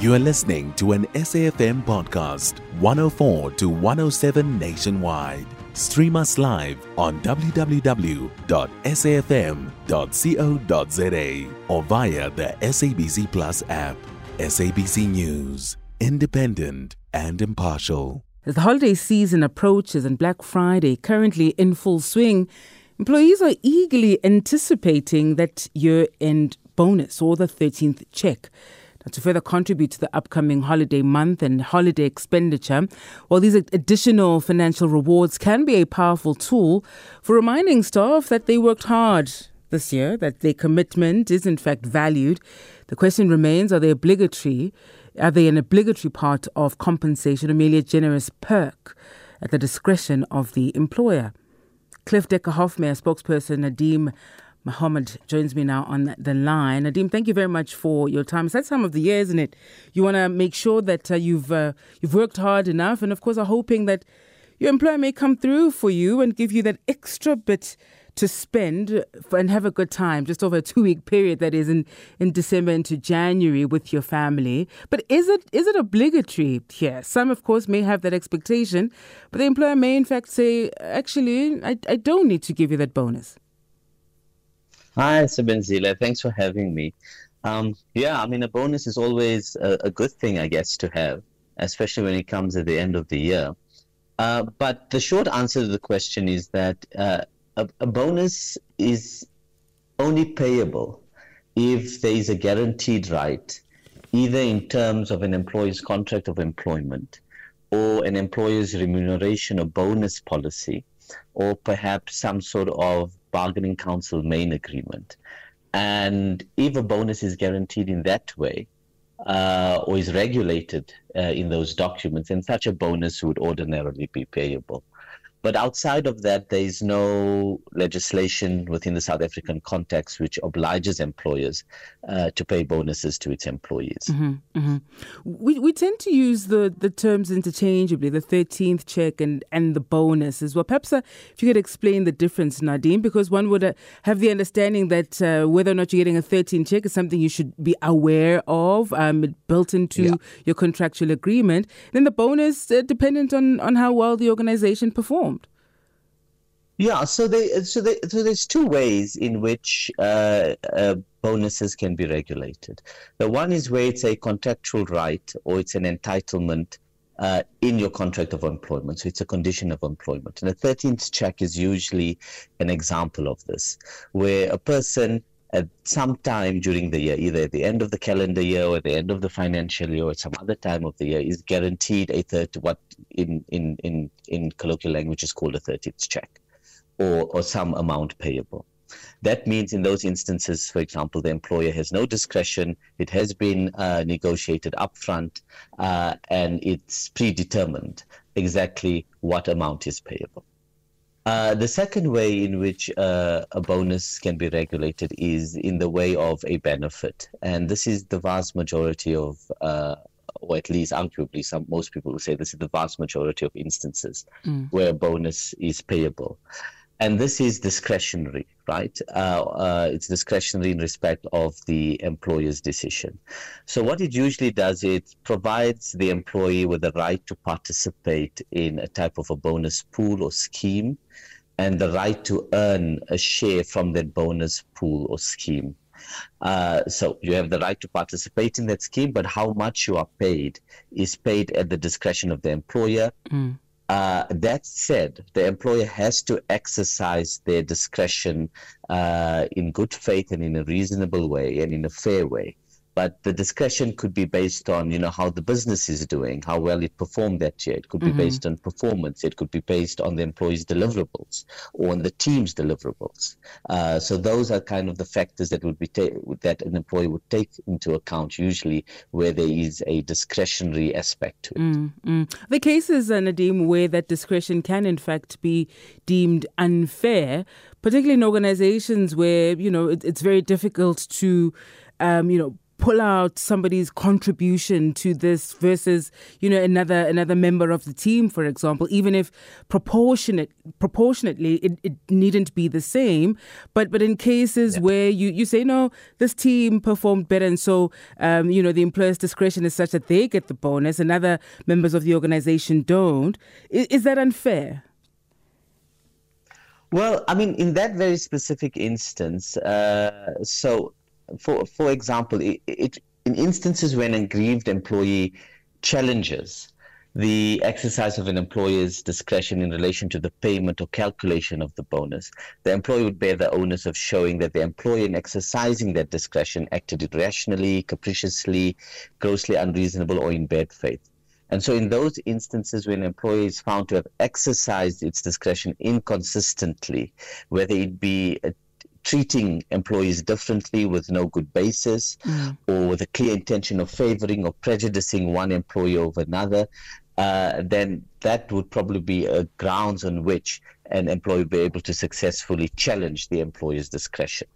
You are listening to an SAFM podcast, 104 to 107 nationwide. Stream us live on www.safm.co.za or via the SABC Plus app. SABC News, independent and impartial. As the holiday season approaches and Black Friday currently in full swing, employees are eagerly anticipating that year end bonus or the 13th check. To further contribute to the upcoming holiday month and holiday expenditure, while these additional financial rewards can be a powerful tool for reminding staff that they worked hard this year, that their commitment is in fact valued, the question remains are they obligatory? Are they an obligatory part of compensation or merely a generous perk at the discretion of the employer? Cliffe Dekker Hofmeyr spokesperson Nadeem Mahomed joins me now on the line. Nadeem, thank you very much for your time. It's that time of the year, isn't it? You want to make sure that uh, you've uh, you've worked hard enough, and of course, are hoping that your employer may come through for you and give you that extra bit to spend and have a good time just over a two week period that is in, in December into January with your family. But is it is it obligatory here? Some of course may have that expectation, but the employer may in fact say, actually, I, I don't need to give you that bonus. Hi, Sebenzile. Thanks for having me. Um, yeah, I mean, a bonus is always a, a, good thing, I guess, to have, especially when it comes at the end of the year. Uh, but the short answer to the question is that uh, a, a bonus is only payable if there is a guaranteed right, either in terms of an employee's contract of employment or an employer's remuneration or bonus policy, or perhaps some sort of bargaining council main agreement. And if a bonus is guaranteed in that way, uh, or is regulated uh, in those documents, then such a bonus would ordinarily be payable. But outside of that, there is no legislation within the South African context which obliges employers uh, to pay bonuses to its employees. Mm-hmm, mm-hmm. We, we tend to use the, the terms interchangeably, the 13th check and, and the bonus as well. Perhaps uh, if you could explain the difference, Nadeem, because one would uh, have the understanding that uh, whether or not you're getting a 13th check is something you should be aware of, um, built into yeah. your contractual agreement. Then the bonus, uh, dependent on, on how well the organization performs. Yeah, so they so they so there's two ways in which uh, uh, bonuses can be regulated. The one is where it's a contractual right or it's an entitlement uh, in your contract of employment. So it's a condition of employment. And the 13th check is usually an example of this, where a person at some time during the year, either at the end of the calendar year or at the end of the financial year or at some other time of the year, is guaranteed a third what in, in, in, in colloquial language is called a 13th check or, or some amount payable. That means in those instances, for example, the employer has no discretion. It has been uh, negotiated upfront uh, and it's predetermined exactly what amount is payable. Uh, the second way in which uh, a bonus can be regulated is in the way of a benefit. And this is the vast majority of, uh, or at least arguably, some most people will say this is the vast majority of instances mm. where a bonus is payable and this is discretionary, right? Uh, uh, it's discretionary in respect of the employer's decision. So what it usually does, it provides the employee with the right to participate in a type of a bonus pool or scheme, and the right to earn a share from that bonus pool or scheme. Uh, so you have the right to participate in that scheme, but how much you are paid is paid at the discretion of the employer. Mm uh, that said, the employer has to exercise their discretion uh, in good faith and in a reasonable way and in a fair way but the discussion could be based on you know how the business is doing how well it performed that year it could be mm-hmm. based on performance it could be based on the employee's deliverables or on the team's deliverables uh, so those are kind of the factors that would be ta- that an employee would take into account usually where there is a discretionary aspect to it mm-hmm. the cases uh, Nadeem where that discretion can in fact be deemed unfair particularly in organizations where you know it, it's very difficult to um, you know pull out somebody's contribution to this versus, you know, another another member of the team, for example, even if proportionate proportionately it, it needn't be the same. But but in cases yeah. where you, you say, no, this team performed better and so um, you know, the employer's discretion is such that they get the bonus and other members of the organization don't, is, is that unfair? Well, I mean, in that very specific instance, uh, so for for example, it, it, in instances when a aggrieved employee challenges the exercise of an employer's discretion in relation to the payment or calculation of the bonus, the employer would bear the onus of showing that the employer, in exercising that discretion, acted irrationally, capriciously, grossly unreasonable, or in bad faith. And so, in those instances when an employee is found to have exercised its discretion inconsistently, whether it be treating employees differently with no good basis mm. or with a clear intention of favoring or prejudicing one employee over another, uh, then that would probably be a grounds on which an employee would be able to successfully challenge the employer's discretion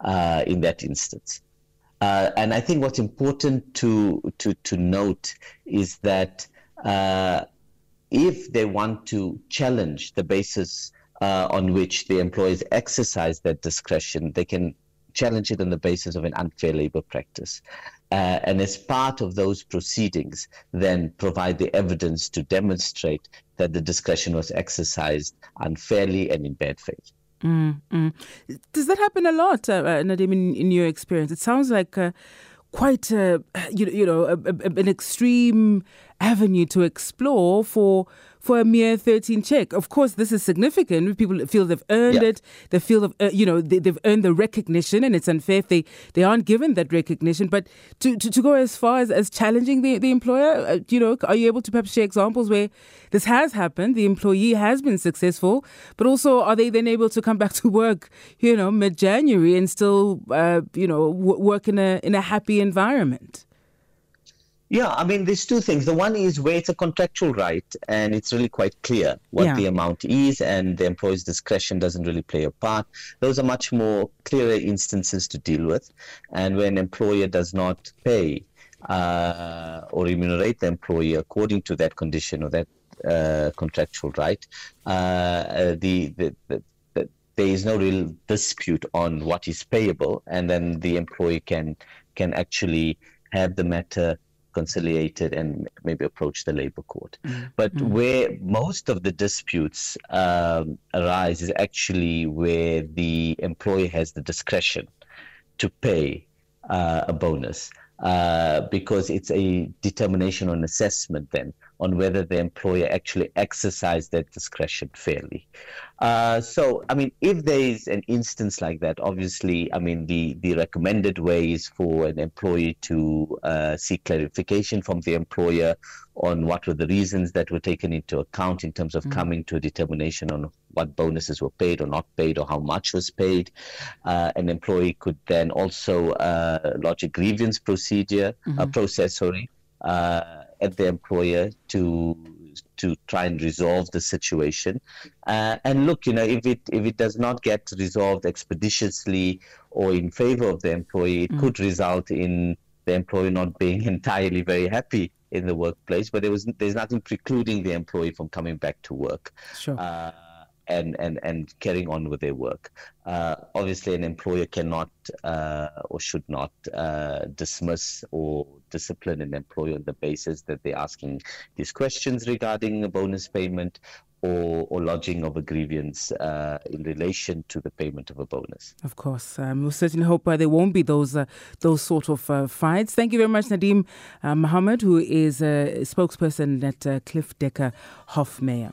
uh, in that instance. Uh, and I think what's important to to to note is that uh, if they want to challenge the basis uh, on which the employees exercise that discretion, they can challenge it on the basis of an unfair labor practice. Uh, and as part of those proceedings, then provide the evidence to demonstrate that the discretion was exercised unfairly and in bad faith. Mm. Does that happen a lot, uh, uh, Nadeem, in, in, your experience? It sounds like uh, quite a, you, you know, a, a, an extreme avenue to explore for for a mere 13 check. Of course, this is significant. People feel they've earned yeah. it. They feel, uh, you know, they, have earned the recognition, and it's unfair if they, they aren't given that recognition. But to, to, to go as far as, as challenging the, the employer, uh, you know, are you able to perhaps share examples where this has happened? The employee has been successful, but also are they then able to come back to work, you know, mid January and still, uh, you know, w- work in a in a happy environment? Yeah, I mean, there's two things. The one is where it's a contractual right and it's really quite clear what yeah. the amount is and the employee's discretion doesn't really play a part. Those are much more clearer instances to deal with. And when an employer does not pay uh, or remunerate the employee according to that condition or that uh, contractual right, uh, uh the, the, the there is no real dispute on what is payable, and then the employee can can actually have the matter conciliated and maybe approach the labor court. Mm-hmm. But mm-hmm. where most of the disputes um, arise is actually where the employer has the discretion to pay uh, a bonus uh, because it's a determination on assessment then on whether the employer actually exercised that discretion fairly. Uh, so, I mean, if there is an instance like that, obviously, I mean, the, the recommended way is for an employee to uh, seek clarification from the employer on what were the reasons that were taken into account in terms of mm-hmm. coming to a determination on what bonuses were paid or not paid or how much was paid. Uh, an employee could then also uh, lodge a grievance procedure, mm-hmm. a process, sorry, uh, at the employer to to try and resolve the situation. Uh, and look, you know, if it if it does not get resolved expeditiously or in favor of the employee, it mm. could result in the employee not being entirely very happy in the workplace. But there was there's nothing precluding the employee from coming back to work. Sure. Uh, and, and, and carrying on with their work. Uh, obviously, an employer cannot uh, or should not uh, dismiss or discipline an employee on the basis that they're asking these questions regarding a bonus payment or, or lodging of a grievance uh, in relation to the payment of a bonus. Of course, um, we certainly hope uh, there won't be those uh, those sort of uh, fights. Thank you very much, Nadeem uh, Mahomed, who is a spokesperson at uh, Cliffe Dekker Hofmeyr.